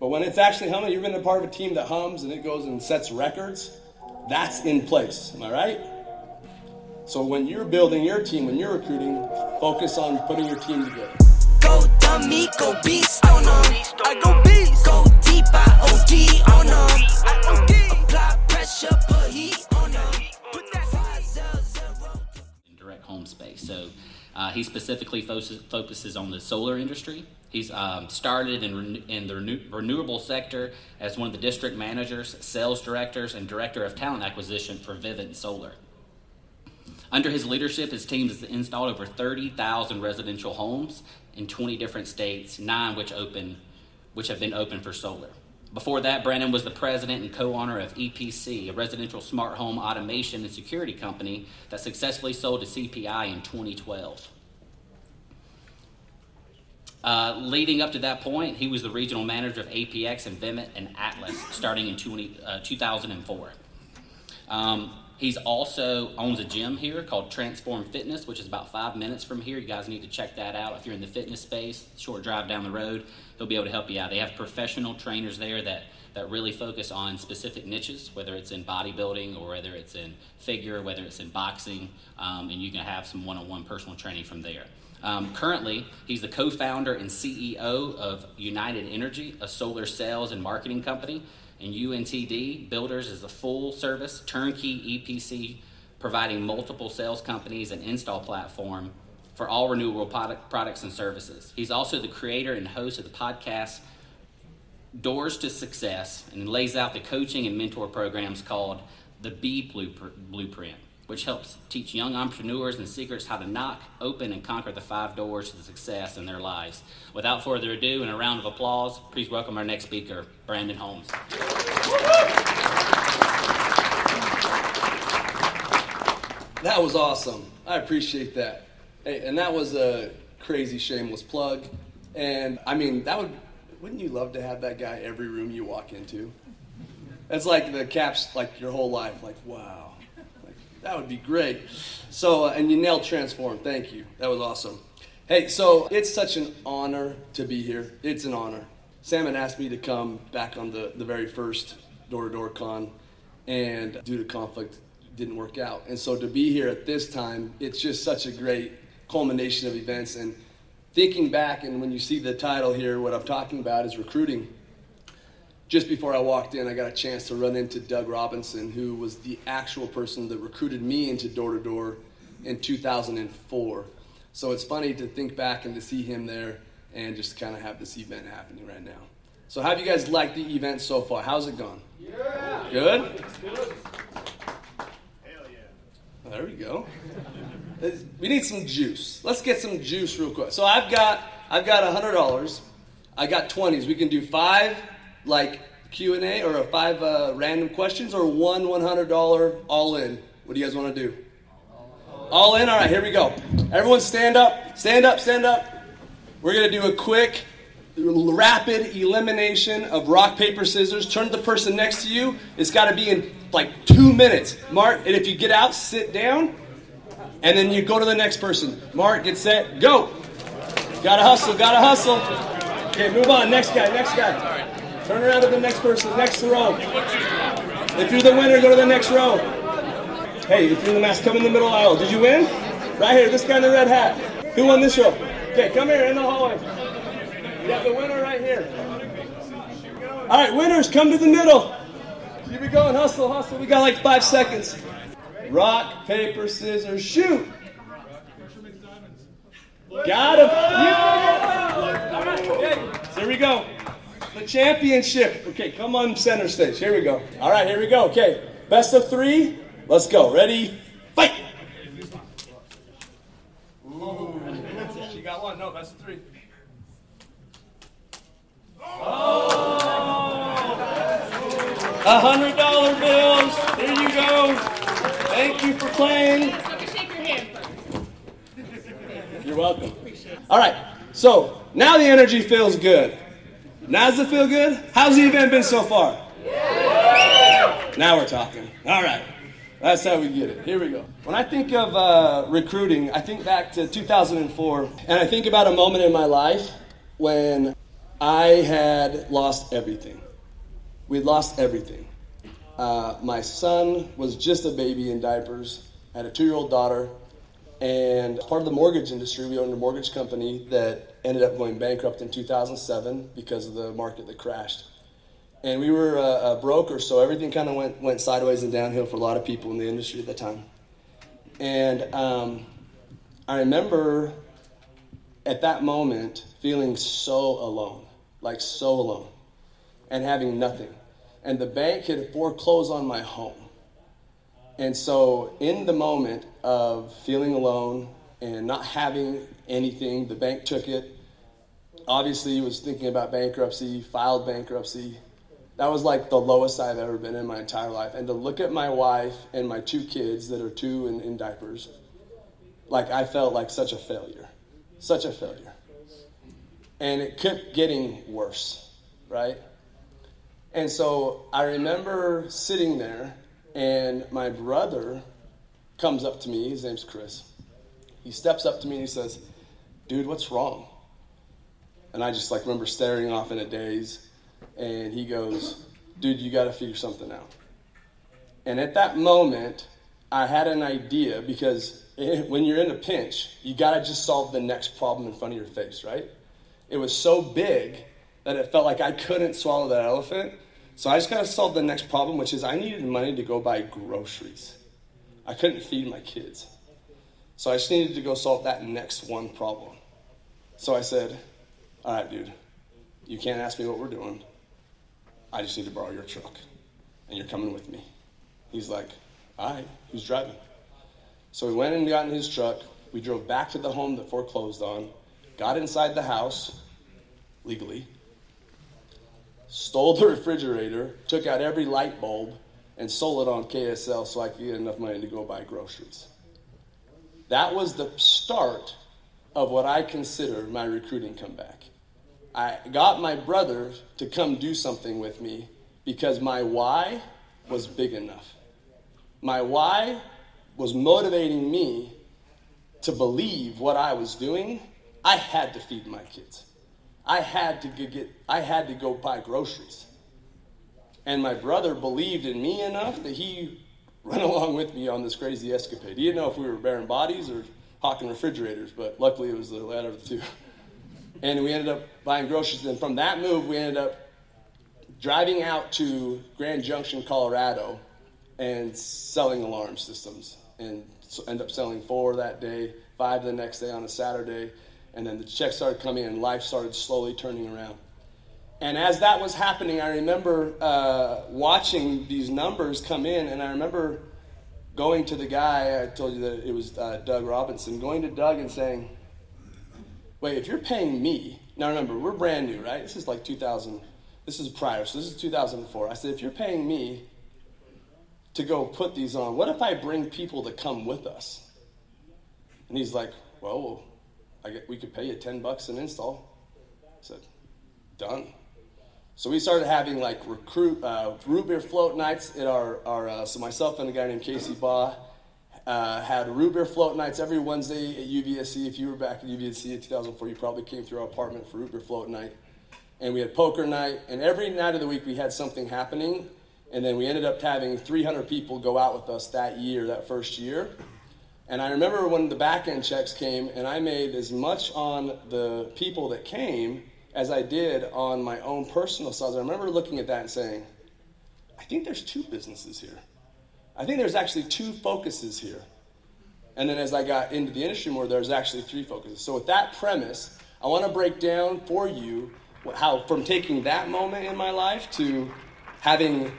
But when it's actually humming, you've been a part of a team that hums and it goes and sets records. That's in place. Am I right? So when you're building your team, when you're recruiting, focus on putting your team together. Go dummy, go beast oh on them. I go beast. Go deep, I OD on oh them. I OD. Apply pressure, put heat on them. Put that five zero zero. in direct home space. So uh, he specifically focuses, focuses on the solar industry. He's um, started in, renew- in the renew- renewable sector as one of the district managers, sales directors, and director of talent acquisition for Vivint Solar. Under his leadership, his team has installed over 30,000 residential homes in 20 different states, nine which open, which have been open for solar. Before that, Brandon was the president and co-owner of EPC, a residential smart home automation and security company that successfully sold to CPI in 2012. Uh, leading up to that point, he was the regional manager of APX and Vivint and Atlas, starting in 20, uh, 2004. Um, he's also owns a gym here called Transform Fitness, which is about five minutes from here. You guys need to check that out if you're in the fitness space. Short drive down the road, he'll be able to help you out. They have professional trainers there that that really focus on specific niches, whether it's in bodybuilding or whether it's in figure, whether it's in boxing, um, and you can have some one-on-one personal training from there. Um, currently, he's the co founder and CEO of United Energy, a solar sales and marketing company. And UNTD Builders is a full service turnkey EPC providing multiple sales companies and install platform for all renewable product, products and services. He's also the creator and host of the podcast Doors to Success and lays out the coaching and mentor programs called the B Blueprint which helps teach young entrepreneurs and seekers how to knock, open, and conquer the five doors to success in their lives. Without further ado, and a round of applause, please welcome our next speaker, Brandon Holmes. That was awesome. I appreciate that. Hey, and that was a crazy shameless plug. And I mean, that would wouldn't you love to have that guy every room you walk into? That's like the caps like your whole life. Like, wow, that would be great. So, uh, and you nailed transform. Thank you. That was awesome. Hey, so it's such an honor to be here. It's an honor. Sam had asked me to come back on the, the very first door to door con, and due to conflict, didn't work out. And so to be here at this time, it's just such a great culmination of events. And thinking back, and when you see the title here, what I'm talking about is recruiting. Just before I walked in, I got a chance to run into Doug Robinson, who was the actual person that recruited me into door to door in 2004. So it's funny to think back and to see him there and just kind of have this event happening right now. So, how have you guys liked the event so far? How's it gone? Yeah. Good? Oh, there we go. We need some juice. Let's get some juice real quick. So I've got I've got hundred dollars. I got twenties. We can do five like Q and A or a five uh, random questions or one one hundred dollar all in. What do you guys want to do? All in. All right. Here we go. Everyone, stand up. Stand up. Stand up. We're gonna do a quick, rapid elimination of rock paper scissors. Turn to the person next to you. It's got to be in like two minutes. Mark, and if you get out, sit down, and then you go to the next person. Mark, get set, go. Gotta hustle, gotta hustle. Okay, move on. Next guy, next guy. Turn around to the next person, next row. If you're the winner, go to the next row. Hey, if you're in the mask, come in the middle aisle. Did you win? Right here, this guy in the red hat. Who won this row? Okay, come here in the hallway. You got the winner right here. All right, winners, come to the middle. Keep it going, hustle, hustle. We got like five seconds. Rock, paper, scissors, shoot. Got him. Yeah. All right, okay. So here we go. The championship. Okay, come on center stage. Here we go. All right, here we go. Okay, best of three. Let's go. Ready? Fight. Ooh. She got one. No, best of three. Oh! A hundred dollar bills. There you go. Thank you for playing. Let me shake your hand. You're welcome. All right. So now the energy feels good. Now does it feel good? How's the event been so far? Now we're talking. All right. That's how we get it. Here we go. When I think of uh, recruiting, I think back to 2004, and I think about a moment in my life when I had lost everything. We'd lost everything. Uh, my son was just a baby in diapers. I had a two year old daughter. And part of the mortgage industry, we owned a mortgage company that ended up going bankrupt in 2007 because of the market that crashed. And we were a, a broker, so everything kind of went, went sideways and downhill for a lot of people in the industry at the time. And um, I remember at that moment feeling so alone, like so alone, and having nothing. And the bank had foreclosed on my home. And so, in the moment of feeling alone and not having anything, the bank took it. Obviously, was thinking about bankruptcy, filed bankruptcy. That was like the lowest I've ever been in my entire life. And to look at my wife and my two kids that are two and in diapers, like I felt like such a failure, such a failure. And it kept getting worse, right? And so I remember sitting there and my brother comes up to me, his name's Chris. He steps up to me and he says, Dude, what's wrong? And I just like remember staring off in a daze. And he goes, Dude, you got to figure something out. And at that moment, I had an idea because when you're in a pinch, you got to just solve the next problem in front of your face, right? It was so big that it felt like I couldn't swallow that elephant. So I just got to solve the next problem, which is I needed money to go buy groceries. I couldn't feed my kids. So I just needed to go solve that next one problem. So I said, All right, dude, you can't ask me what we're doing. I just need to borrow your truck, and you're coming with me. He's like, All right, who's driving? So we went and got in his truck. We drove back to the home that foreclosed on, got inside the house legally, stole the refrigerator, took out every light bulb, and sold it on KSL so I could get enough money to go buy groceries. That was the start of what I consider my recruiting comeback. I got my brother to come do something with me because my why was big enough. My why was motivating me to believe what I was doing. I had to feed my kids. I had to get I had to go buy groceries. And my brother believed in me enough that he ran along with me on this crazy escapade. He didn't know if we were bearing bodies or hawking refrigerators, but luckily it was the latter of the two. And we ended up buying groceries. And from that move, we ended up driving out to Grand Junction, Colorado, and selling alarm systems. And so end up selling four that day, five the next day on a Saturday. And then the checks started coming and life started slowly turning around. And as that was happening, I remember uh, watching these numbers come in, and I remember going to the guy, I told you that it was uh, Doug Robinson, going to Doug and saying, Wait, if you're paying me, now remember, we're brand new, right? This is like 2000, this is prior, so this is 2004. I said, If you're paying me to go put these on, what if I bring people to come with us? And he's like, Well, I get, we could pay you 10 bucks an install. I said, Done. So we started having like recruit uh, root beer float nights at our, our uh, so myself and a guy named Casey Baugh uh, had root beer float nights every Wednesday at UVSC. If you were back at UVSC in 2004, you probably came through our apartment for root beer float night. And we had poker night, and every night of the week we had something happening. And then we ended up having 300 people go out with us that year, that first year. And I remember when the back end checks came, and I made as much on the people that came as I did on my own personal sales. I remember looking at that and saying, I think there's two businesses here. I think there's actually two focuses here. And then as I got into the industry more, there's actually three focuses. So with that premise, I want to break down for you how from taking that moment in my life to having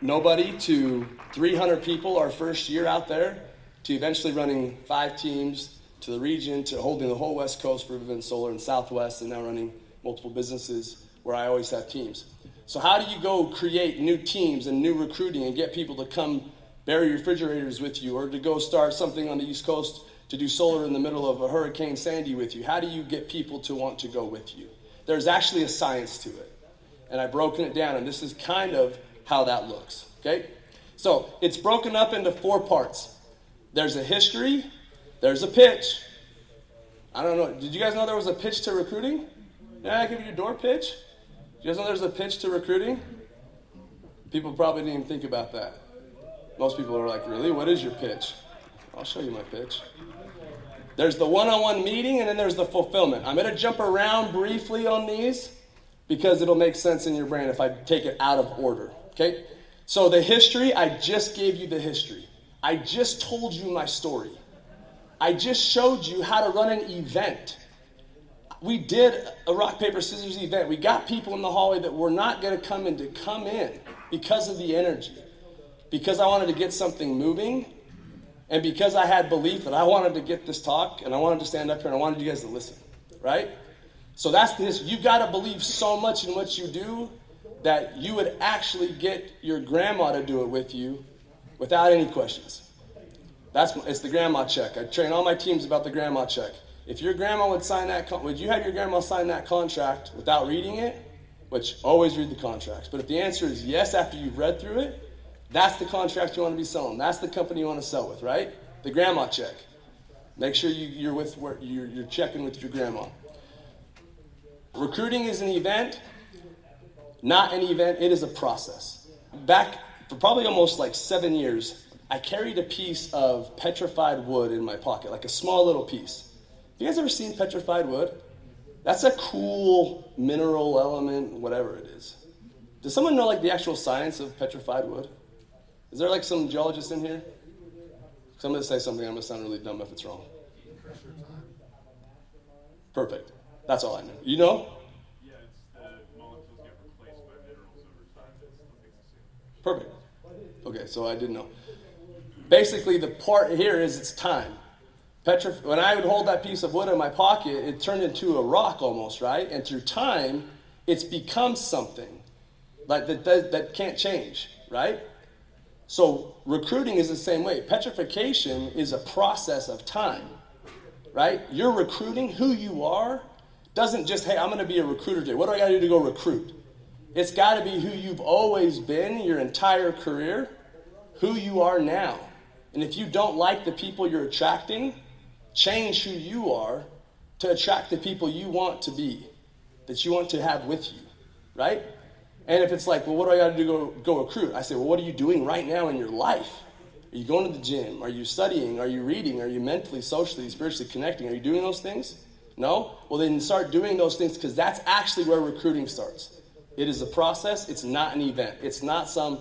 nobody to 300 people our first year out there to eventually running five teams to the region to holding the whole west coast for Vivint Solar and Southwest and now running multiple businesses where I always have teams. So, how do you go create new teams and new recruiting and get people to come bury refrigerators with you or to go start something on the East Coast to do solar in the middle of a Hurricane Sandy with you? How do you get people to want to go with you? There's actually a science to it. And I've broken it down, and this is kind of how that looks. Okay? So, it's broken up into four parts there's a history, there's a pitch. I don't know. Did you guys know there was a pitch to recruiting? Yeah, I give you a door pitch. You guys know there's a pitch to recruiting? People probably didn't even think about that. Most people are like, really? What is your pitch? I'll show you my pitch. There's the one on one meeting, and then there's the fulfillment. I'm going to jump around briefly on these because it'll make sense in your brain if I take it out of order. Okay? So, the history, I just gave you the history. I just told you my story. I just showed you how to run an event. We did a rock, paper, scissors event. We got people in the hallway that were not going to come in to come in because of the energy, because I wanted to get something moving, and because I had belief that I wanted to get this talk and I wanted to stand up here and I wanted you guys to listen, right? So that's this. You got to believe so much in what you do that you would actually get your grandma to do it with you without any questions. That's it's the grandma check. I train all my teams about the grandma check. If your grandma would sign that, would you have your grandma sign that contract without reading it? Which always read the contracts. But if the answer is yes after you've read through it, that's the contract you want to be selling. That's the company you want to sell with, right? The grandma check. Make sure you, you're with you're, you're checking with your grandma. Recruiting is an event, not an event. It is a process. Back for probably almost like seven years, I carried a piece of petrified wood in my pocket, like a small little piece. You guys ever seen petrified wood? That's a cool mineral element, whatever it is. Does someone know like the actual science of petrified wood? Is there like some geologist in here? Because I'm going to say something, I'm going to sound really dumb if it's wrong. Perfect. That's all I know. You know? Yeah, it's the molecules get replaced by minerals over time. Perfect. Okay, so I didn't know. Basically, the part here is it's time. Petrif- when I would hold that piece of wood in my pocket, it turned into a rock almost, right? And through time, it's become something like that, that, that can't change, right? So recruiting is the same way. Petrification is a process of time, right? You're recruiting who you are. Doesn't just, hey, I'm going to be a recruiter today. What do I got to do to go recruit? It's got to be who you've always been your entire career, who you are now. And if you don't like the people you're attracting, change who you are to attract the people you want to be, that you want to have with you, right? And if it's like, well, what do I got to do to go, go recruit? I say, well, what are you doing right now in your life? Are you going to the gym? Are you studying? Are you reading? Are you mentally, socially, spiritually connecting? Are you doing those things? No? Well, then start doing those things because that's actually where recruiting starts. It is a process, it's not an event. It's not some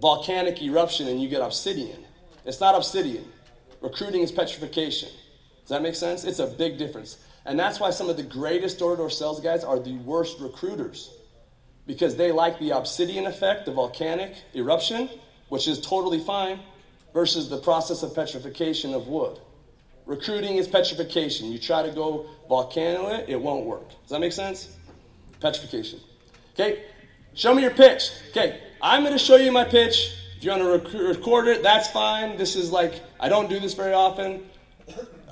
volcanic eruption and you get obsidian. It's not obsidian. Recruiting is petrification. Does that make sense? It's a big difference. And that's why some of the greatest door to door sales guys are the worst recruiters because they like the obsidian effect, the volcanic eruption, which is totally fine, versus the process of petrification of wood. Recruiting is petrification. You try to go volcano it, it won't work. Does that make sense? Petrification. Okay, show me your pitch. Okay, I'm going to show you my pitch. If you want to rec- record it, that's fine. This is like, I don't do this very often.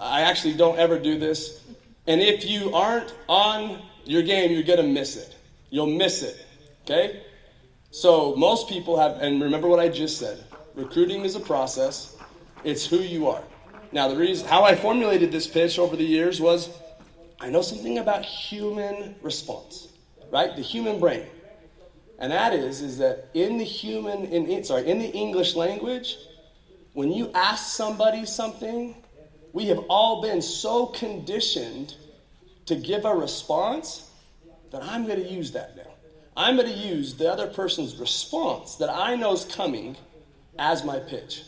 I actually don't ever do this. And if you aren't on your game, you're going to miss it. You'll miss it. Okay? So most people have, and remember what I just said recruiting is a process, it's who you are. Now, the reason how I formulated this pitch over the years was I know something about human response, right? The human brain. And that is, is that in the human, in, sorry, in the English language, when you ask somebody something, we have all been so conditioned to give a response that I'm going to use that now. I'm going to use the other person's response that I know is coming as my pitch.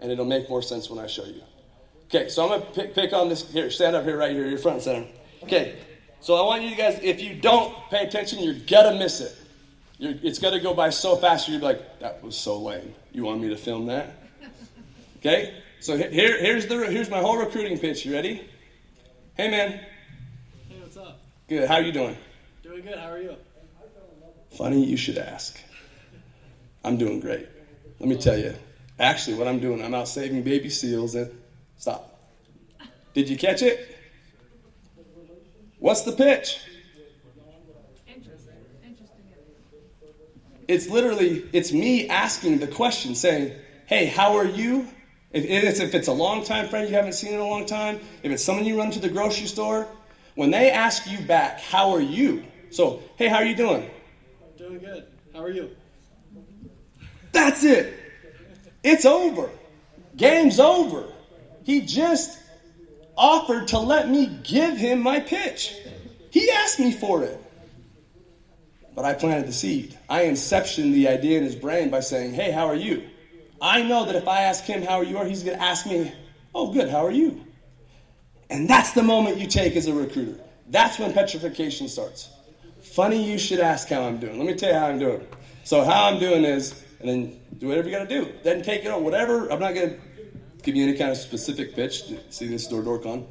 And it'll make more sense when I show you. Okay, so I'm going to pick, pick on this. Here, stand up here, right here, your front center. Okay, so I want you guys, if you don't pay attention, you're going to miss it. You're, it's going to go by so fast, you'll be like, that was so lame. You want me to film that? Okay, so here, here's, the, here's my whole recruiting pitch. You ready? Hey, man. Hey, what's up? Good. How are you doing? Doing good. How are you? Funny you should ask. I'm doing great. Let me tell you. Actually, what I'm doing, I'm out saving baby seals and stop. Did you catch it? What's the pitch? Interesting. Interesting. It's literally it's me asking the question, saying, "Hey, how are you?" If it's, if it's a long time friend you haven't seen in a long time, if it's someone you run to the grocery store, When they ask you back, how are you? So, hey, how are you doing? Doing good. How are you? That's it. It's over. Game's over. He just offered to let me give him my pitch. He asked me for it. But I planted the seed. I inceptioned the idea in his brain by saying, Hey, how are you? I know that if I ask him, How are you? he's going to ask me, Oh, good, how are you? And that's the moment you take as a recruiter. That's when petrification starts. Funny you should ask how I'm doing. Let me tell you how I'm doing. So, how I'm doing is, and then do whatever you got to do. Then take it on, whatever. I'm not going to give you any kind of specific pitch. See this door door con.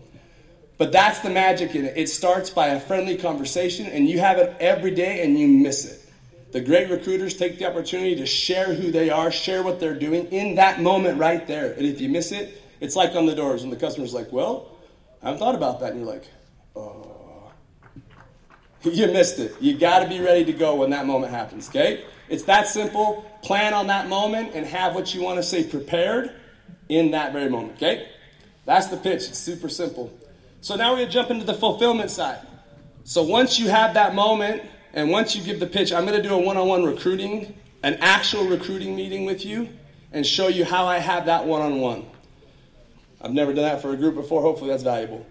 But that's the magic in it. It starts by a friendly conversation, and you have it every day and you miss it. The great recruiters take the opportunity to share who they are, share what they're doing in that moment right there. And if you miss it, it's like on the doors when the customer's like, Well, I haven't thought about that. And you're like, Oh. You missed it. You got to be ready to go when that moment happens, okay? It's that simple. Plan on that moment and have what you want to say prepared in that very moment, okay? That's the pitch. It's super simple. So now we're going to jump into the fulfillment side. So once you have that moment and once you give the pitch, I'm going to do a one on one recruiting, an actual recruiting meeting with you, and show you how I have that one on one. I've never done that for a group before. Hopefully that's valuable.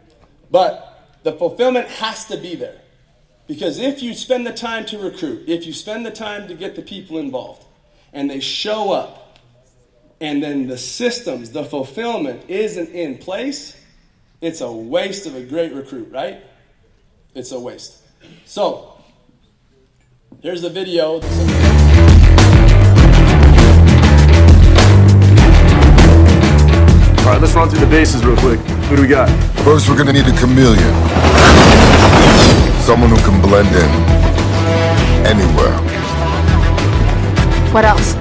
But the fulfillment has to be there. Because if you spend the time to recruit, if you spend the time to get the people involved, and they show up, and then the systems, the fulfillment isn't in place, it's a waste of a great recruit, right? It's a waste. So, here's a video. All right, let's run through the bases real quick. Who do we got? First, we're gonna need a chameleon. Someone who can blend in anywhere. What else?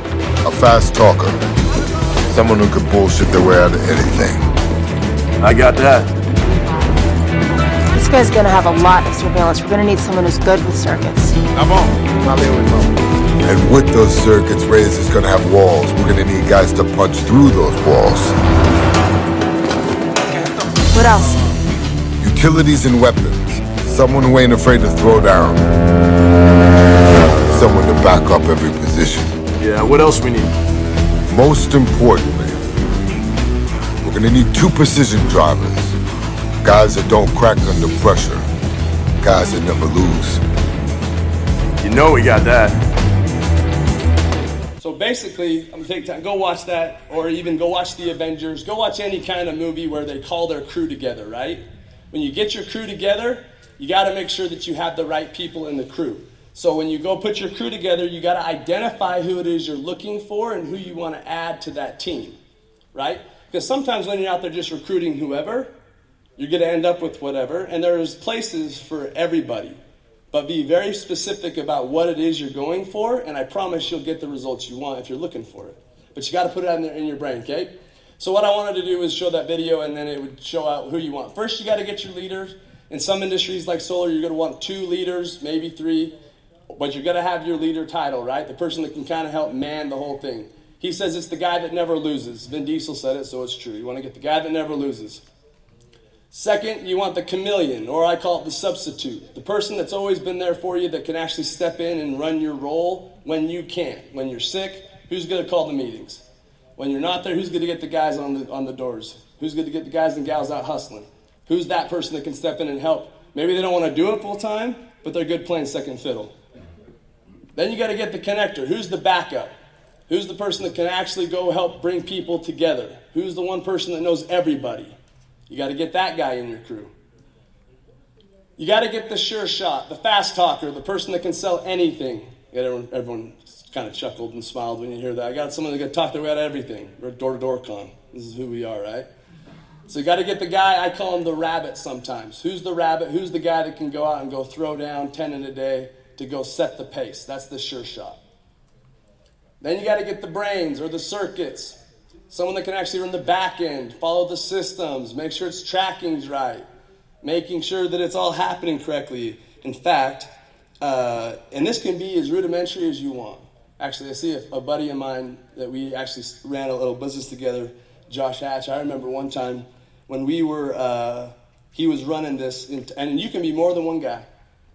A fast talker. Someone who can bullshit their way out of anything. I got that. This guy's gonna have a lot of surveillance. We're gonna need someone who's good with circuits. I'm on. Probably only one. And with those circuits, Reyes is gonna have walls. We're gonna need guys to punch through those walls. What else? Utilities and weapons. Someone who ain't afraid to throw down. Someone to back up every position. Yeah, what else we need? Most importantly, we're gonna need two precision drivers. Guys that don't crack under pressure. Guys that never lose. You know we got that. So basically, I'm gonna take time. Go watch that, or even go watch the Avengers. Go watch any kind of movie where they call their crew together. Right? When you get your crew together, you got to make sure that you have the right people in the crew. So when you go put your crew together, you got to identify who it is you're looking for and who you want to add to that team. Right? Because sometimes when you're out there just recruiting whoever, you're going to end up with whatever. And there's places for everybody. But be very specific about what it is you're going for, and I promise you'll get the results you want if you're looking for it. But you got to put it in, there in your brain, okay? So what I wanted to do was show that video, and then it would show out who you want. First, you got to get your leaders. In some industries like solar, you're going to want two leaders, maybe three, but you're going to have your leader title, right? The person that can kind of help man the whole thing. He says it's the guy that never loses. Vin Diesel said it, so it's true. You want to get the guy that never loses. Second, you want the chameleon, or I call it the substitute. The person that's always been there for you that can actually step in and run your role when you can't. When you're sick, who's going to call the meetings? When you're not there, who's going to get the guys on the, on the doors? Who's going to get the guys and gals out hustling? Who's that person that can step in and help? Maybe they don't want to do it full time, but they're good playing second fiddle. Then you got to get the connector. Who's the backup? Who's the person that can actually go help bring people together? Who's the one person that knows everybody? You got to get that guy in your crew. You got to get the sure shot, the fast talker, the person that can sell anything. Everyone, everyone kind of chuckled and smiled when you hear that. I got someone that can talk their way out of everything. We're door to door con. This is who we are, right? So you got to get the guy, I call him the rabbit sometimes. Who's the rabbit? Who's the guy that can go out and go throw down 10 in a day to go set the pace? That's the sure shot. Then you got to get the brains or the circuits. Someone that can actually run the back end, follow the systems, make sure its tracking's right, making sure that it's all happening correctly. In fact, uh, and this can be as rudimentary as you want. Actually, I see a, a buddy of mine that we actually ran a little business together, Josh Hatch. I remember one time when we were uh, he was running this, and you can be more than one guy.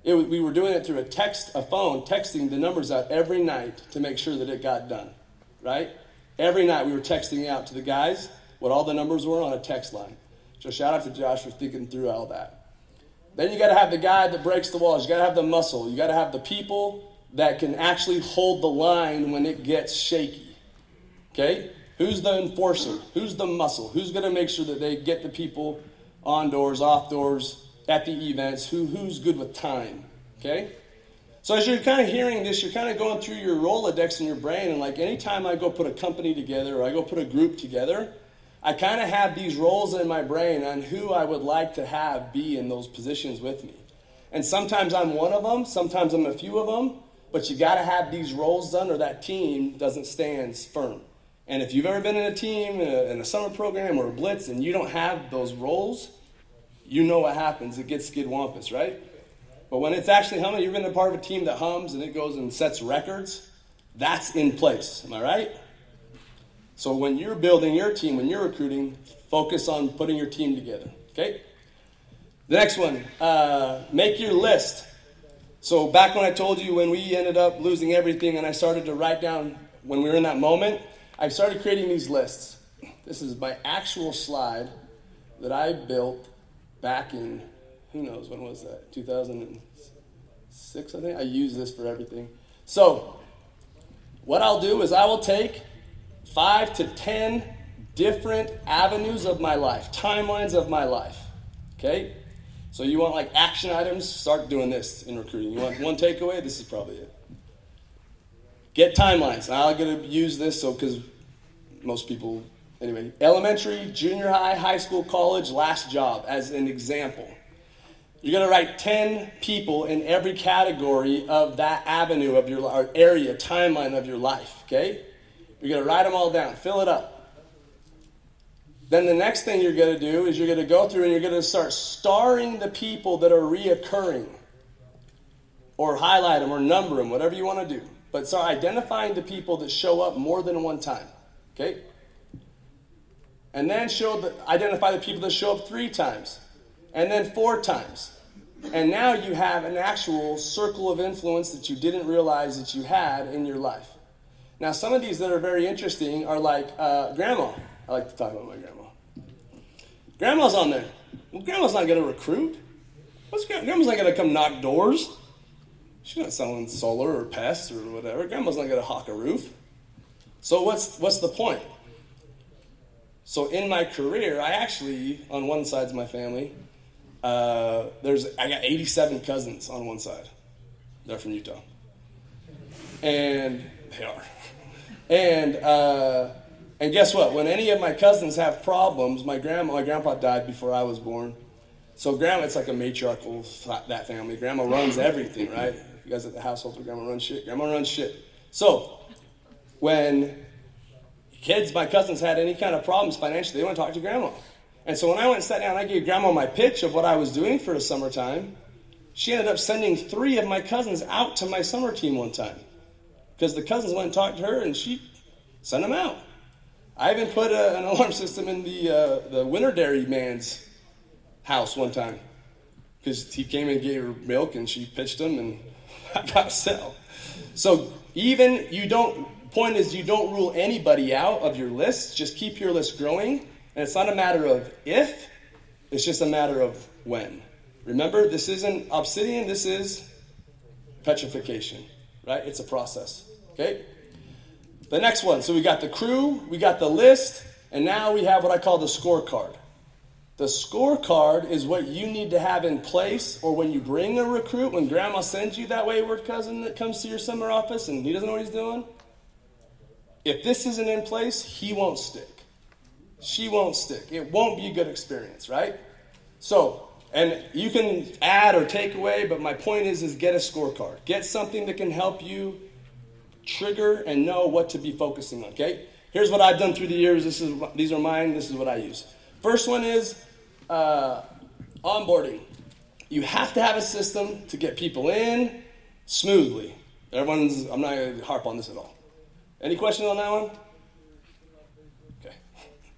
It, we were doing it through a text, a phone, texting the numbers out every night to make sure that it got done, right? Every night we were texting out to the guys what all the numbers were on a text line. So shout out to Josh for thinking through all that. Then you got to have the guy that breaks the walls. You got to have the muscle. You got to have the people that can actually hold the line when it gets shaky. Okay? Who's the enforcer? Who's the muscle? Who's going to make sure that they get the people on doors, off doors, at the events? Who, who's good with time? Okay? So as you're kind of hearing this, you're kind of going through your Rolodex in your brain, and like anytime I go put a company together or I go put a group together, I kind of have these roles in my brain on who I would like to have be in those positions with me. And sometimes I'm one of them, sometimes I'm a few of them, but you got to have these roles done or that team doesn't stand firm. And if you've ever been in a team, in a, in a summer program or a blitz, and you don't have those roles, you know what happens. It gets skidwampus, right? But when it's actually humming, you've been a part of a team that hums and it goes and sets records, that's in place. Am I right? So when you're building your team, when you're recruiting, focus on putting your team together. Okay? The next one, uh, make your list. So back when I told you when we ended up losing everything and I started to write down when we were in that moment, I started creating these lists. This is my actual slide that I built back in, who knows, when was that? 2006, I think? I use this for everything. So, what I'll do is I will take five to ten different avenues of my life, timelines of my life. Okay? So you want like action items? Start doing this in recruiting. You want one takeaway? This is probably it. Get timelines. I'm going to use this so because most people, anyway, elementary, junior high, high school, college, last job as an example. You're going to write 10 people in every category of that avenue of your area, timeline of your life, okay? You're going to write them all down, fill it up. Then the next thing you're going to do is you're going to go through and you're going to start starring the people that are reoccurring. Or highlight them or number them, whatever you want to do. But start identifying the people that show up more than one time. Okay? And then show the, identify the people that show up three times. And then four times. And now you have an actual circle of influence that you didn't realize that you had in your life. Now, some of these that are very interesting are like uh, grandma. I like to talk about my grandma. Grandma's on there. Well, grandma's not going to recruit. What's grandma's not going to come knock doors. She's not selling solar or pests or whatever. Grandma's not going to hawk a roof. So what's what's the point? So in my career, I actually on one side of my family, uh, there's I got 87 cousins on one side. They're from Utah, and they are. And uh, and guess what? When any of my cousins have problems, my grandma, my grandpa died before I was born. So grandma, it's like a matriarchal that family. Grandma runs everything, right? You guys at the household grandma runs shit. Grandma runs shit. So when kids, my cousins had any kind of problems financially, they went to talk to grandma. And so when I went and sat down, I gave grandma my pitch of what I was doing for the summertime. She ended up sending three of my cousins out to my summer team one time because the cousins went and talked to her, and she sent them out. I even put a, an alarm system in the uh, the winter dairy man's house one time because he came and gave her milk, and she pitched him, and I got to sell. So even you don't. Point is, you don't rule anybody out of your list. Just keep your list growing, and it's not a matter of if; it's just a matter of when. Remember, this isn't obsidian. This is petrification, right? It's a process. Okay. The next one. So we got the crew, we got the list, and now we have what I call the scorecard. The scorecard is what you need to have in place, or when you bring a recruit, when grandma sends you that wayward cousin that comes to your summer office and he doesn't know what he's doing. If this isn't in place, he won't stick. She won't stick. It won't be a good experience, right? So, and you can add or take away, but my point is is get a scorecard. Get something that can help you trigger and know what to be focusing on. Okay, here's what I've done through the years. This is these are mine. This is what I use. First one is uh, onboarding. You have to have a system to get people in smoothly. Everyone's. I'm not going to harp on this at all. Any questions on that one? Okay.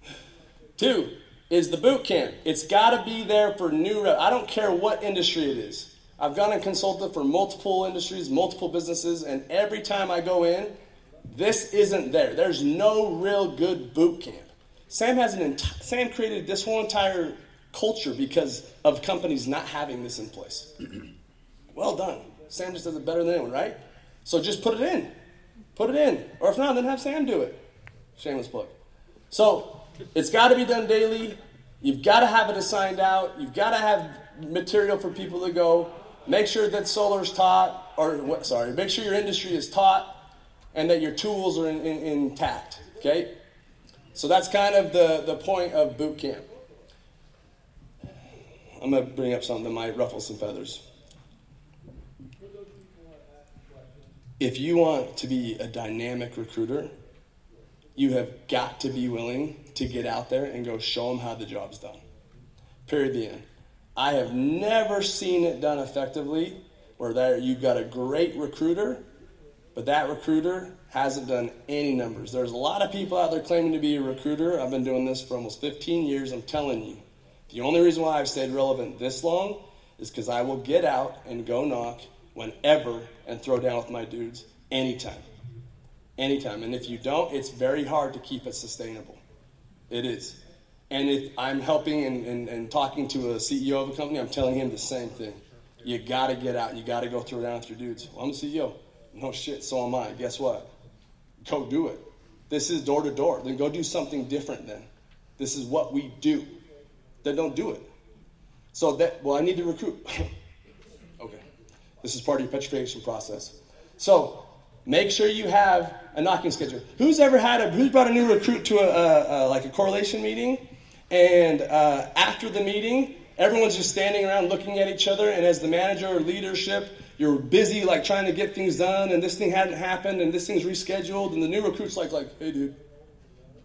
Two, is the boot camp. It's got to be there for new rep. I don't care what industry it is. I've gone and consulted for multiple industries, multiple businesses, and every time I go in, this isn't there. There's no real good boot camp. Sam has an enti- Sam created this whole entire culture because of companies not having this in place. well done. Sam just does it better than anyone, right? So just put it in. Put it in. Or if not, then have Sam do it. Shameless plug. So it's got to be done daily. You've got to have it assigned out. You've got to have material for people to go. Make sure that solar's taught, or sorry, make sure your industry is taught and that your tools are in, in, intact. Okay? So that's kind of the, the point of boot camp. I'm going to bring up something that might ruffle some feathers. If you want to be a dynamic recruiter, you have got to be willing to get out there and go show them how the job's done. Period. The end. I have never seen it done effectively where you've got a great recruiter, but that recruiter hasn't done any numbers. There's a lot of people out there claiming to be a recruiter. I've been doing this for almost 15 years. I'm telling you, the only reason why I've stayed relevant this long is because I will get out and go knock whenever and throw down with my dudes anytime. Anytime. And if you don't, it's very hard to keep it sustainable. It is. And if I'm helping and, and, and talking to a CEO of a company, I'm telling him the same thing. You gotta get out. You gotta go throw down with your dudes. Well, I'm the CEO. No shit, so am I. Guess what? Go do it. This is door to door. Then go do something different then. This is what we do. Then don't do it. So that, well, I need to recruit. This is part of your petrification process. So make sure you have a knocking schedule. Who's ever had a, who's brought a new recruit to a, a, a like a correlation meeting? And uh, after the meeting, everyone's just standing around looking at each other. And as the manager or leadership, you're busy like trying to get things done, and this thing hadn't happened, and this thing's rescheduled, and the new recruit's like, like, hey, dude.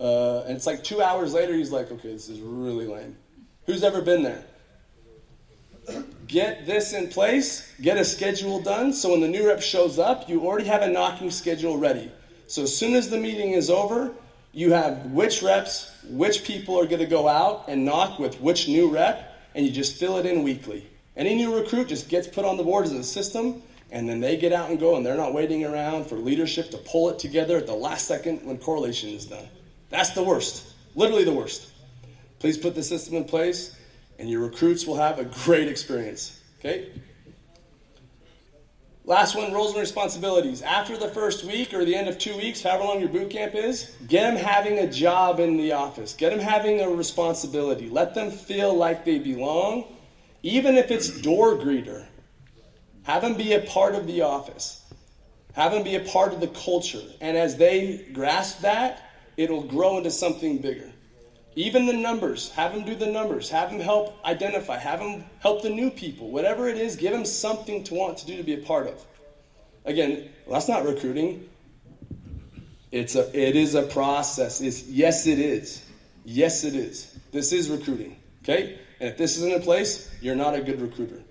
Uh, and it's like two hours later, he's like, okay, this is really lame. Who's ever been there? Get this in place, get a schedule done, so when the new rep shows up, you already have a knocking schedule ready. So as soon as the meeting is over, you have which reps, which people are going to go out and knock with which new rep, and you just fill it in weekly. Any new recruit just gets put on the board as a system, and then they get out and go, and they're not waiting around for leadership to pull it together at the last second when correlation is done. That's the worst, literally the worst. Please put the system in place, and your recruits will have a great experience. Okay? Last one roles and responsibilities. After the first week or the end of two weeks, however long your boot camp is, get them having a job in the office. Get them having a responsibility. Let them feel like they belong, even if it's door greeter. Have them be a part of the office. Have them be a part of the culture. And as they grasp that, it'll grow into something bigger. Even the numbers, have them do the numbers, have them help identify, have them help the new people. Whatever it is, give them something to want to do to be a part of. Again, well, that's not recruiting. It's a, it is a process. It's, yes, it is. Yes, it is. This is recruiting. Okay? And if this isn't in place, you're not a good recruiter.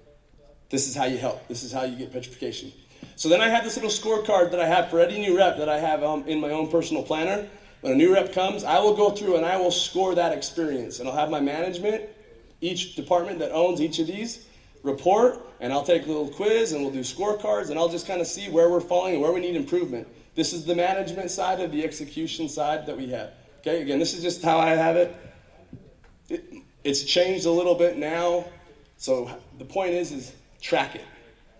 This is how you help. This is how you get petrification. So then I have this little scorecard that I have for any new rep that I have um, in my own personal planner. When a new rep comes, I will go through and I will score that experience. And I'll have my management, each department that owns each of these, report, and I'll take a little quiz and we'll do scorecards and I'll just kind of see where we're falling and where we need improvement. This is the management side of the execution side that we have. Okay, again, this is just how I have it. it it's changed a little bit now. So the point is, is track it.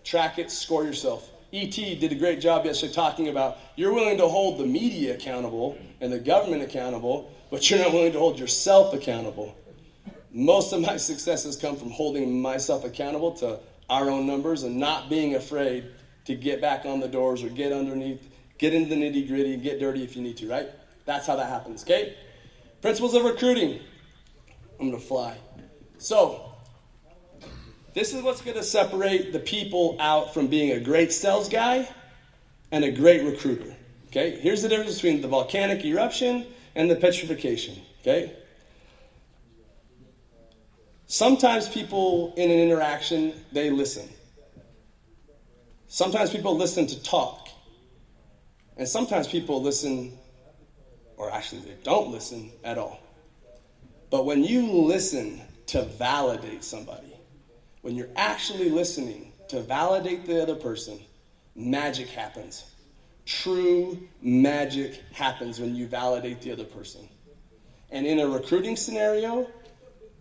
Track it, score yourself. ET did a great job yesterday talking about you're willing to hold the media accountable and the government accountable, but you're not willing to hold yourself accountable. Most of my success has come from holding myself accountable to our own numbers and not being afraid to get back on the doors or get underneath, get into the nitty gritty, and get dirty if you need to, right? That's how that happens, okay? Principles of recruiting. I'm gonna fly. So, this is what's going to separate the people out from being a great sales guy and a great recruiter. Okay? Here's the difference between the volcanic eruption and the petrification. Okay? Sometimes people in an interaction, they listen. Sometimes people listen to talk. And sometimes people listen, or actually they don't listen at all. But when you listen to validate somebody, when you're actually listening to validate the other person, magic happens. True magic happens when you validate the other person. And in a recruiting scenario,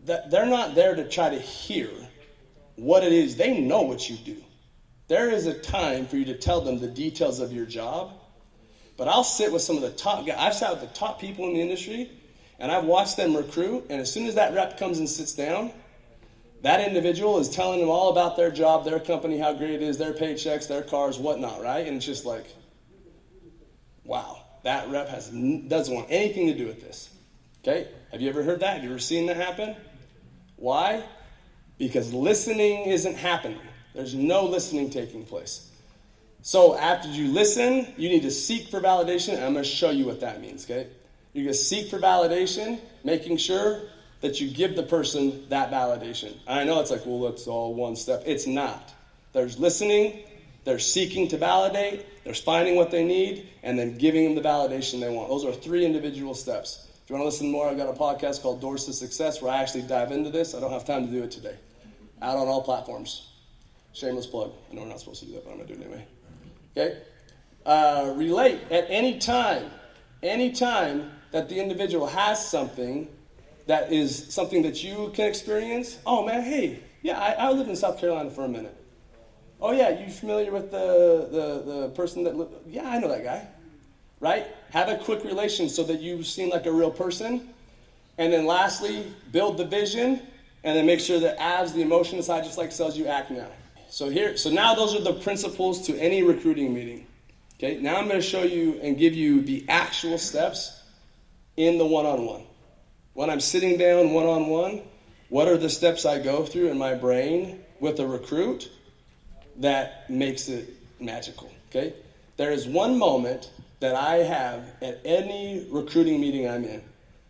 they're not there to try to hear what it is. They know what you do. There is a time for you to tell them the details of your job. But I'll sit with some of the top guys. I've sat with the top people in the industry, and I've watched them recruit. And as soon as that rep comes and sits down, that individual is telling them all about their job, their company, how great it is, their paychecks, their cars, whatnot, right? And it's just like, wow, that rep has doesn't want anything to do with this. Okay? Have you ever heard that? Have you ever seen that happen? Why? Because listening isn't happening. There's no listening taking place. So after you listen, you need to seek for validation, and I'm going to show you what that means, okay? You're going to seek for validation, making sure that you give the person that validation. I know it's like, well, it's all one step. It's not. There's listening, there's seeking to validate, there's finding what they need, and then giving them the validation they want. Those are three individual steps. If you want to listen more, I've got a podcast called Doors to Success where I actually dive into this. I don't have time to do it today. Out on all platforms. Shameless plug. I know we're not supposed to do that, but I'm going to do it anyway. Okay? Uh, relate at any time, any time that the individual has something that is something that you can experience. Oh man, hey, yeah, I, I lived in South Carolina for a minute. Oh yeah, you familiar with the, the, the person that? Yeah, I know that guy. Right? Have a quick relation so that you seem like a real person. And then lastly, build the vision and then make sure that as the emotion side just like sells you act now. So here, so now those are the principles to any recruiting meeting. Okay, now I'm going to show you and give you the actual steps in the one-on-one. When I'm sitting down one-on-one, what are the steps I go through in my brain with a recruit that makes it magical? Okay, there is one moment that I have at any recruiting meeting I'm in.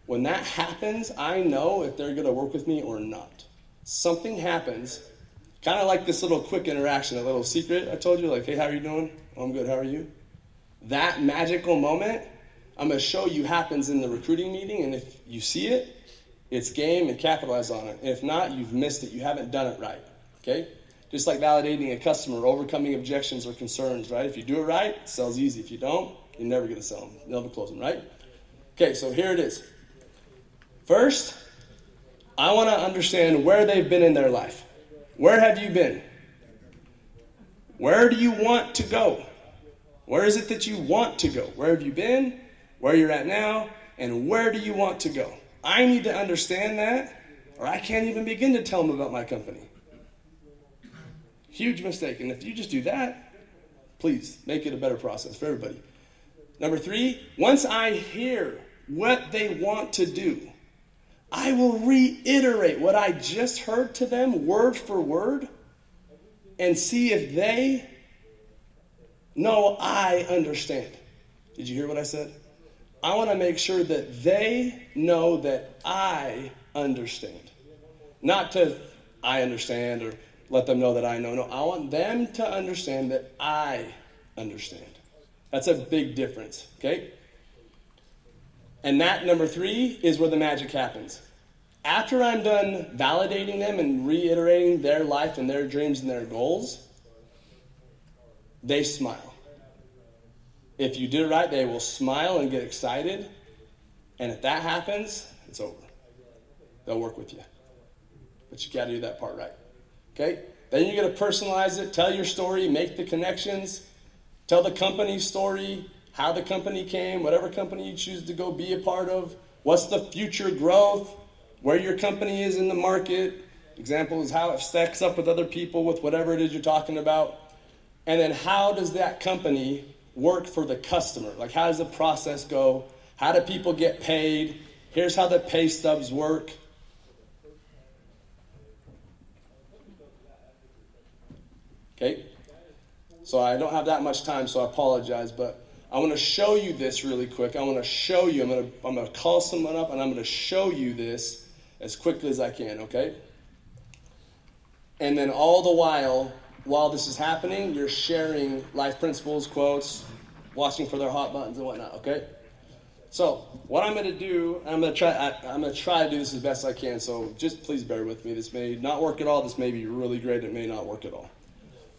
When that happens, I know if they're going to work with me or not. Something happens Kind of like this little quick interaction, a little secret I told you, like, hey, how are you doing? Oh, I'm good, how are you? That magical moment, I'm going to show you happens in the recruiting meeting, and if you see it, it's game and capitalize on it. And if not, you've missed it. You haven't done it right. Okay? Just like validating a customer, overcoming objections or concerns, right? If you do it right, it sells easy. If you don't, you're never going to sell them. Never close them, right? Okay, so here it is. First, I want to understand where they've been in their life. Where have you been? Where do you want to go? Where is it that you want to go? Where have you been? Where you're at now? And where do you want to go? I need to understand that, or I can't even begin to tell them about my company. Huge mistake. And if you just do that, please make it a better process for everybody. Number three, once I hear what they want to do, I will reiterate what I just heard to them word for word and see if they know I understand. Did you hear what I said? I want to make sure that they know that I understand. Not to I understand or let them know that I know. No, I want them to understand that I understand. That's a big difference, okay? And that, number three, is where the magic happens. After I'm done validating them and reiterating their life and their dreams and their goals, they smile. If you did it right, they will smile and get excited. And if that happens, it's over. They'll work with you. But you got to do that part right. Okay? Then you got to personalize it, tell your story, make the connections, tell the company's story, how the company came, whatever company you choose to go be a part of, what's the future growth, where your company is in the market. Example is how it stacks up with other people with whatever it is you're talking about. And then how does that company work for the customer? Like, how does the process go? How do people get paid? Here's how the pay stubs work. Okay? So I don't have that much time, so I apologize, but I want to show you this really quick. I want to show you. I'm going to I'm going to call someone up and I'm going to show you this as quickly as I can, okay? And then all the while, while this is happening, you're sharing life principles, quotes, watching for their hot buttons and whatnot, okay? So what I'm going to do, I'm going to try. I, I'm going to try to do this as best I can. So just please bear with me. This may not work at all. This may be really great. It may not work at all.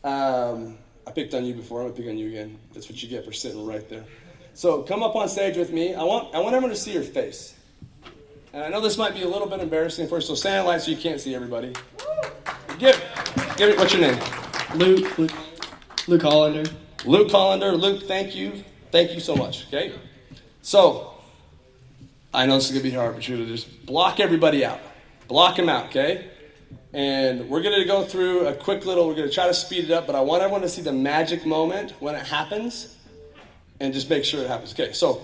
Um, I picked on you before. I'm going to pick on you again. That's what you get for sitting right there. So come up on stage with me. I want I want everyone to see your face. And I know this might be a little bit embarrassing for you, so stand line so you can't see everybody. Give, give it. What's your name? Luke, Luke, Luke Hollander. Luke Hollander. Luke, thank you. Thank you so much. Okay? So, I know this is going to be hard, but you're going to just block everybody out. Block them out, okay? And we're going to go through a quick little, we're going to try to speed it up, but I want everyone to see the magic moment when it happens and just make sure it happens. Okay, so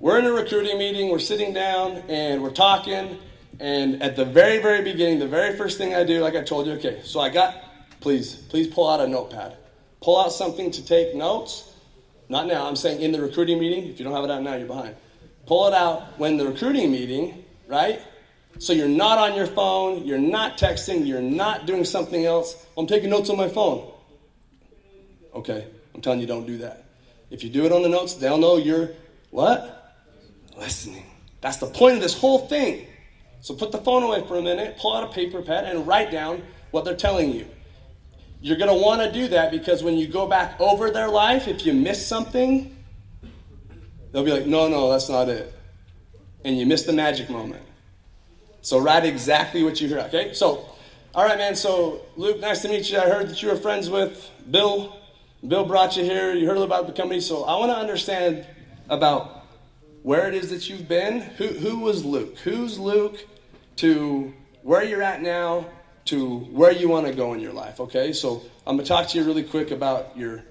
we're in a recruiting meeting, we're sitting down and we're talking. And at the very, very beginning, the very first thing I do, like I told you, okay, so I got, please, please pull out a notepad. Pull out something to take notes. Not now, I'm saying in the recruiting meeting. If you don't have it out now, you're behind. Pull it out when the recruiting meeting, right? So you're not on your phone, you're not texting, you're not doing something else. I'm taking notes on my phone. Okay, I'm telling you, don't do that. If you do it on the notes, they'll know you're what? Listening. That's the point of this whole thing. So put the phone away for a minute, pull out a paper pad, and write down what they're telling you. You're going to want to do that because when you go back over their life, if you miss something, they'll be like, no, no, that's not it. And you miss the magic moment. So write exactly what you hear, okay? So, all right, man. So, Luke, nice to meet you. I heard that you were friends with Bill. Bill brought you here. You heard about the company. So, I want to understand about where it is that you've been. Who, who was Luke? Who's Luke to where you're at now to where you want to go in your life, okay? So, I'm to talk to you really quick about your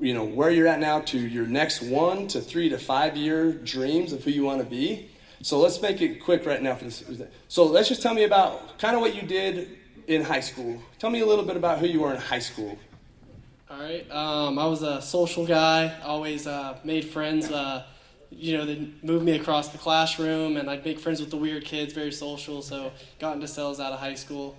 you know where you're at now to your next one to three to five year dreams of who you want to be so let's make it quick right now for this so let's just tell me about kind of what you did in high school tell me a little bit about who you were in high school All right. Um, I was a social guy. Always uh, made friends. Uh, you know, they moved me across the classroom, and I'd make friends with the weird kids. Very social. So got into sales out of high school.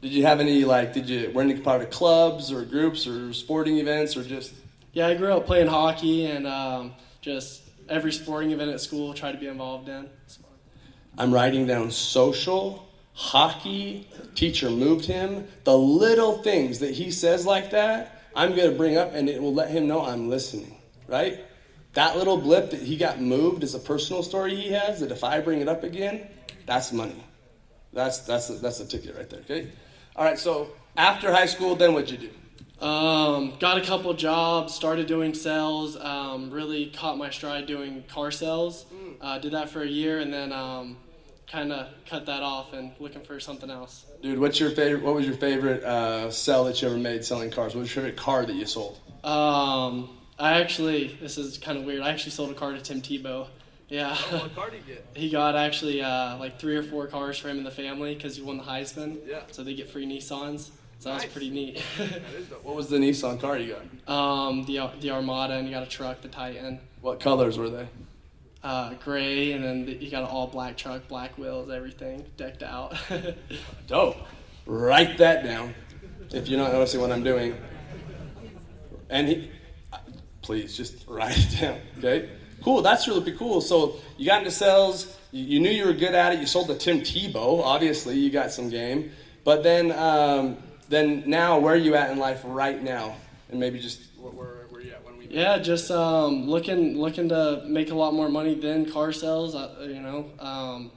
did you have any like did you were any part of clubs or groups or sporting events or just Yeah, I grew up playing hockey and um, just every sporting event at school. Tried to be involved in. I'm writing down social hockey teacher moved him the little things that he says like that i'm going to bring up and it will let him know i'm listening right that little blip that he got moved is a personal story he has that if i bring it up again that's money. That's that's a, that's a ticket right there okay? All right so after high school then what'd you do? Um, got a couple jobs, started doing sales, um, really caught my stride doing car sales. Uh, did that for a year and then um, kind of cut that off and looking for something else. dude what's your favorite what was your favorite uh, sell that you ever made selling cars? What was your favorite car that you sold? Um, I actually, this is kind of weird. I actually sold a car to Tim Tebow. Yeah. what car did you get he got actually uh, like three or four cars for him and the family because he won the Heisman. Yeah. So they get free Nissans. So that was Nice. pretty neat. what was the nissan car you got um, the the Armada and he got a truck, the Titan. what colors were they uh, gray, and then the, he got an all black truck, black wheels, everything decked out. Dope. Write that down if you're not noticing what I'm doing. And he, please just write it down, okay? Cool, that's really cool. So you got into sales, you, knew you were good at it, you sold to Tim Tebow, obviously, you got some game. But then, um, then now, where are you at in life right now? And maybe just where, where, where you at when we yeah, just um, looking looking to make a lot more money than car sales. Uh, you know, um,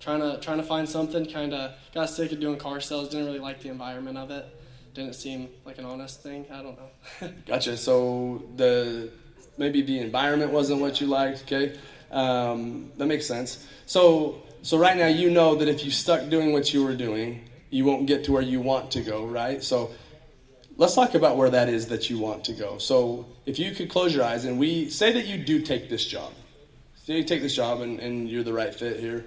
trying to trying to find something. Kind of got sick of doing car sales. Didn't really like the environment of it. Didn't seem like an honest thing. I don't know. Gotcha. So the maybe the environment wasn't what you liked. Okay, um, that makes sense. So so right now you know that if you stuck doing what you were doing, you won't get to where you want to go. Right. So let's talk about where that is that you want to go. So if you could close your eyes and we say that you do take this job, say you take this job and, and you're the right fit here.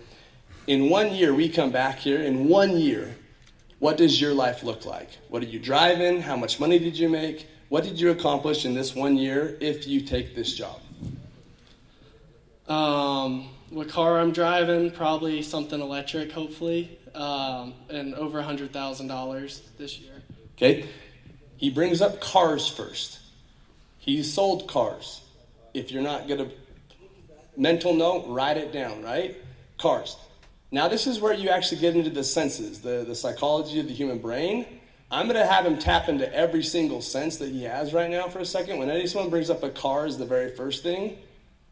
In one year, we come back here. In one year, what does your life look like? What are you driving? How much money did you make? What did you accomplish in this one year if you take this job? Um, what car I'm driving? Probably something electric, hopefully, um, and over a hundred thousand dollars this year. Okay? He brings up cars first. He sold cars. If you're not going to mental note, write it down, right? Cars. Now, this is where you actually get into the senses, the, the psychology of the human brain. I'm going to have him tap into every single sense that he has right now for a second. When anyone brings up a car as the very first thing,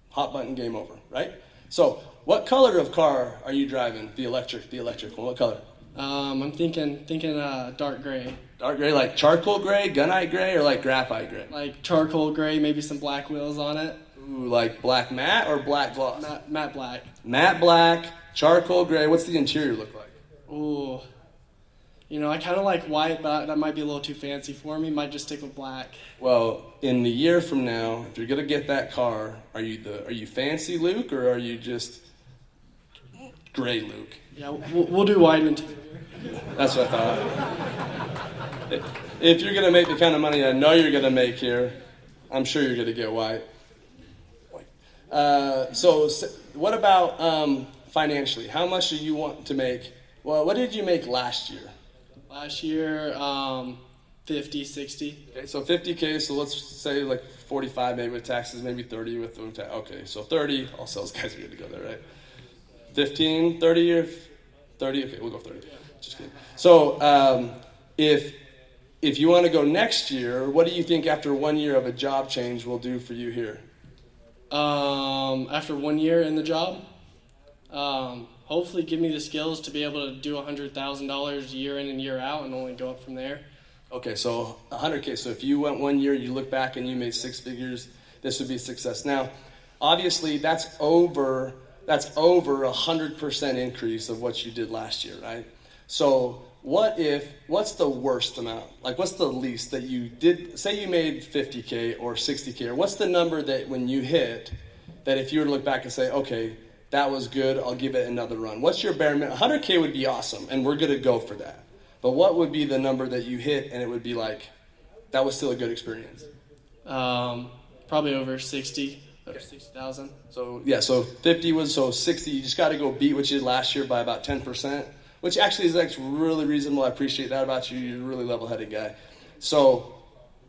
hot button, game over, right? So, what color of car are you driving? The electric, the electric one. What color? Um, I'm thinking thinking uh, dark gray, Dark gray, like charcoal gray, gunite gray, or like graphite gray? like charcoal gray, maybe some black wheels on it. Ooh, like black matte or black gloss? Matte, matte black. Matte black, charcoal gray. What's the interior look like? Ooh. You know, I kind of like white, but that might be a little too fancy for me. Might just stick with black. Well, in the year from now, if you're gonna get that car, are you the are you fancy Luke or are you just gray Luke? Yeah, we'll, we'll do white interior. That's what I thought. If you're gonna make the kind of money I know you're gonna make here, I'm sure you're gonna get white. White. Uh, so, what about um, financially? How much do you want to make? Well, what did you make last year? Last year, um, 50, 60. Okay, so 50k. So let's say like 45 maybe with taxes, maybe 30 with the okay. So 30. All sales guys are good to go there, right? 15, 30 or 30. Okay, we'll go 30. Just kidding. So um, if if you want to go next year, what do you think after one year of a job change will do for you here? Um, after one year in the job, um, hopefully give me the skills to be able to do $100,000 year in and year out and only go up from there. Okay, so 100K. So if you went one year, you look back and you made six figures, this would be success. Now, obviously, that's over that's over a hundred percent increase of what you did last year, right? So what if what's the worst amount? Like what's the least that you did say you made 50K or 60K or what's the number that when you hit that if you were to look back and say, okay, that was good, I'll give it another run. What's your bare minimum? 100K would be awesome, and we're gonna go for that. But what would be the number that you hit and it would be like, that was still a good experience? Um, probably over 60, over 60,000. So yeah, so 50 was so 60. You just got to go beat what you did last year by about 10 percent, which actually is like really reasonable. I appreciate that about you. You're a really level-headed guy. So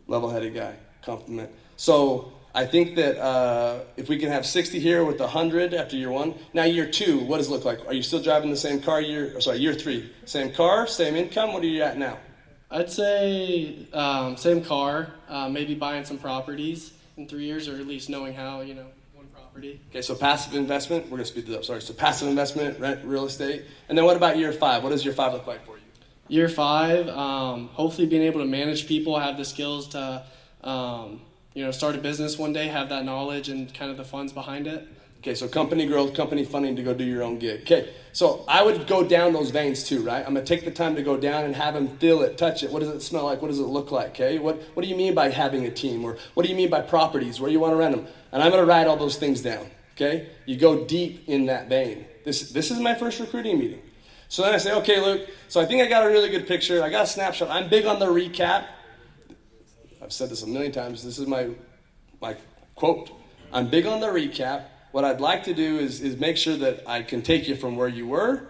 level-headed guy, compliment. So I think that uh, if we can have 60 here with 100 after year one, now year two, what does it look like? Are you still driving the same car? Year, or sorry, year three, same car, same income. What are you at now? I'd say um, same car, uh, maybe buying some properties in three years, or at least knowing how, you know, one property. Okay, so passive investment. We're gonna speed this up. Sorry. So passive investment, rent, real estate, and then what about year five? What does year five look like for you? Year five, um, hopefully being able to manage people, have the skills to, um, you know, start a business one day, have that knowledge and kind of the funds behind it. Okay, so company growth, company funding to go do your own gig. Okay, so I would go down those veins too, right? I'm gonna take the time to go down and have him feel it, touch it. What does it smell like? What does it look like? Okay, what what do you mean by having a team, or what do you mean by properties? Where you want to rent them? And I'm gonna write all those things down. Okay, you go deep in that vein. This this is my first recruiting meeting. So then I say, okay, Luke. So I think I got a really good picture. I got a snapshot. I'm big on the recap. I've said this a million times. This is my my quote. I'm big on the recap. What I'd like to do is, is make sure that I can take you from where you were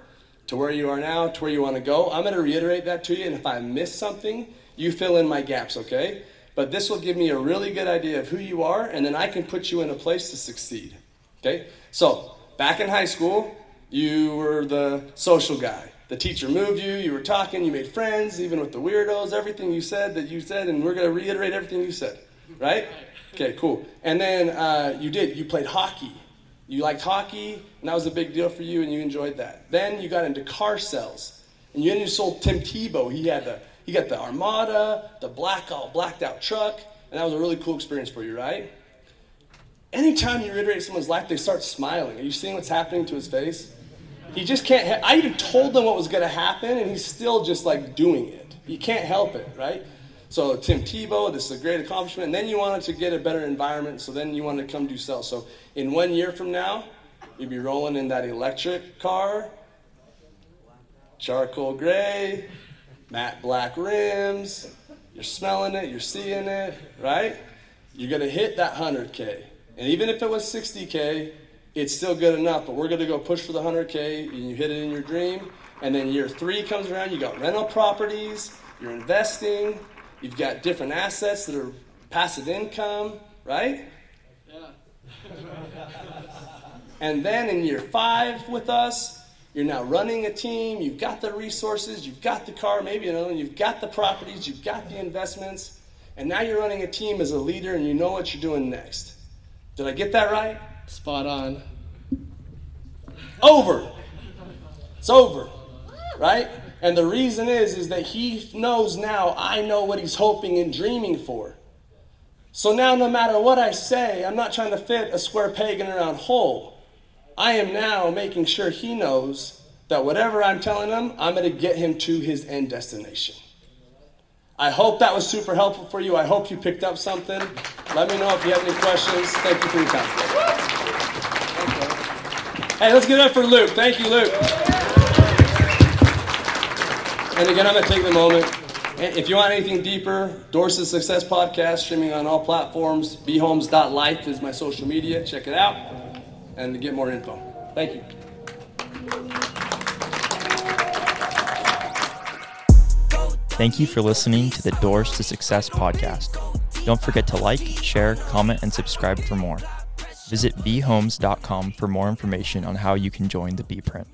to where you are now to where you want to go. I'm going to reiterate that to you, and if I miss something, you fill in my gaps, okay? But this will give me a really good idea of who you are, and then I can put you in a place to succeed, okay? So, back in high school, you were the social guy. The teacher moved you, you were talking, you made friends, even with the weirdos, everything you said that you said, and we're going to reiterate everything you said, right? Okay, cool. And then uh, you did, you played hockey. You liked hockey, and that was a big deal for you, and you enjoyed that. Then you got into car sales, and you and you sold Tim Tebow. He had the he got the Armada, the black all blacked out truck, and that was a really cool experience for you, right? Anytime you reiterate someone's life, they start smiling. Are you seeing what's happening to his face? He just can't. Ha- I even told him what was going to happen, and he's still just like doing it. You can't help it, right? So Tim Tebow, this is a great accomplishment. And then you wanted to get a better environment, so then you wanted to come do sales. So in one year from now, you'd be rolling in that electric car, charcoal gray, matte black rims. You're smelling it, you're seeing it, right? You're gonna hit that 100K. And even if it was 60K, it's still good enough, but we're gonna go push for the 100K, and you hit it in your dream. And then year three comes around, you got rental properties, you're investing, You've got different assets that are passive income, right? Yeah. And then in year five with us, you're now running a team, you've got the resources, you've got the car, maybe another one, you've got the properties, you've got the investments, and now you're running a team as a leader and you know what you're doing next. Did I get that right? Spot on. Over. It's over. Right? And the reason is is that he knows now I know what he's hoping and dreaming for. So now no matter what I say, I'm not trying to fit a square peg in a round hole. I am now making sure he knows that whatever I'm telling him, I'm going to get him to his end destination. I hope that was super helpful for you. I hope you picked up something. Let me know if you have any questions. Thank you for your time. Hey, let's give it up for Luke. Thank you, Luke. And again, I'm going to take the moment. If you want anything deeper, Doors Success podcast streaming on all platforms. Bhomes.life is my social media. Check it out and get more info. Thank you. Thank you for listening to the Doors to Success podcast. Don't forget to like, share, comment, and subscribe for more. Visit bhomes.com for more information on how you can join the B Print.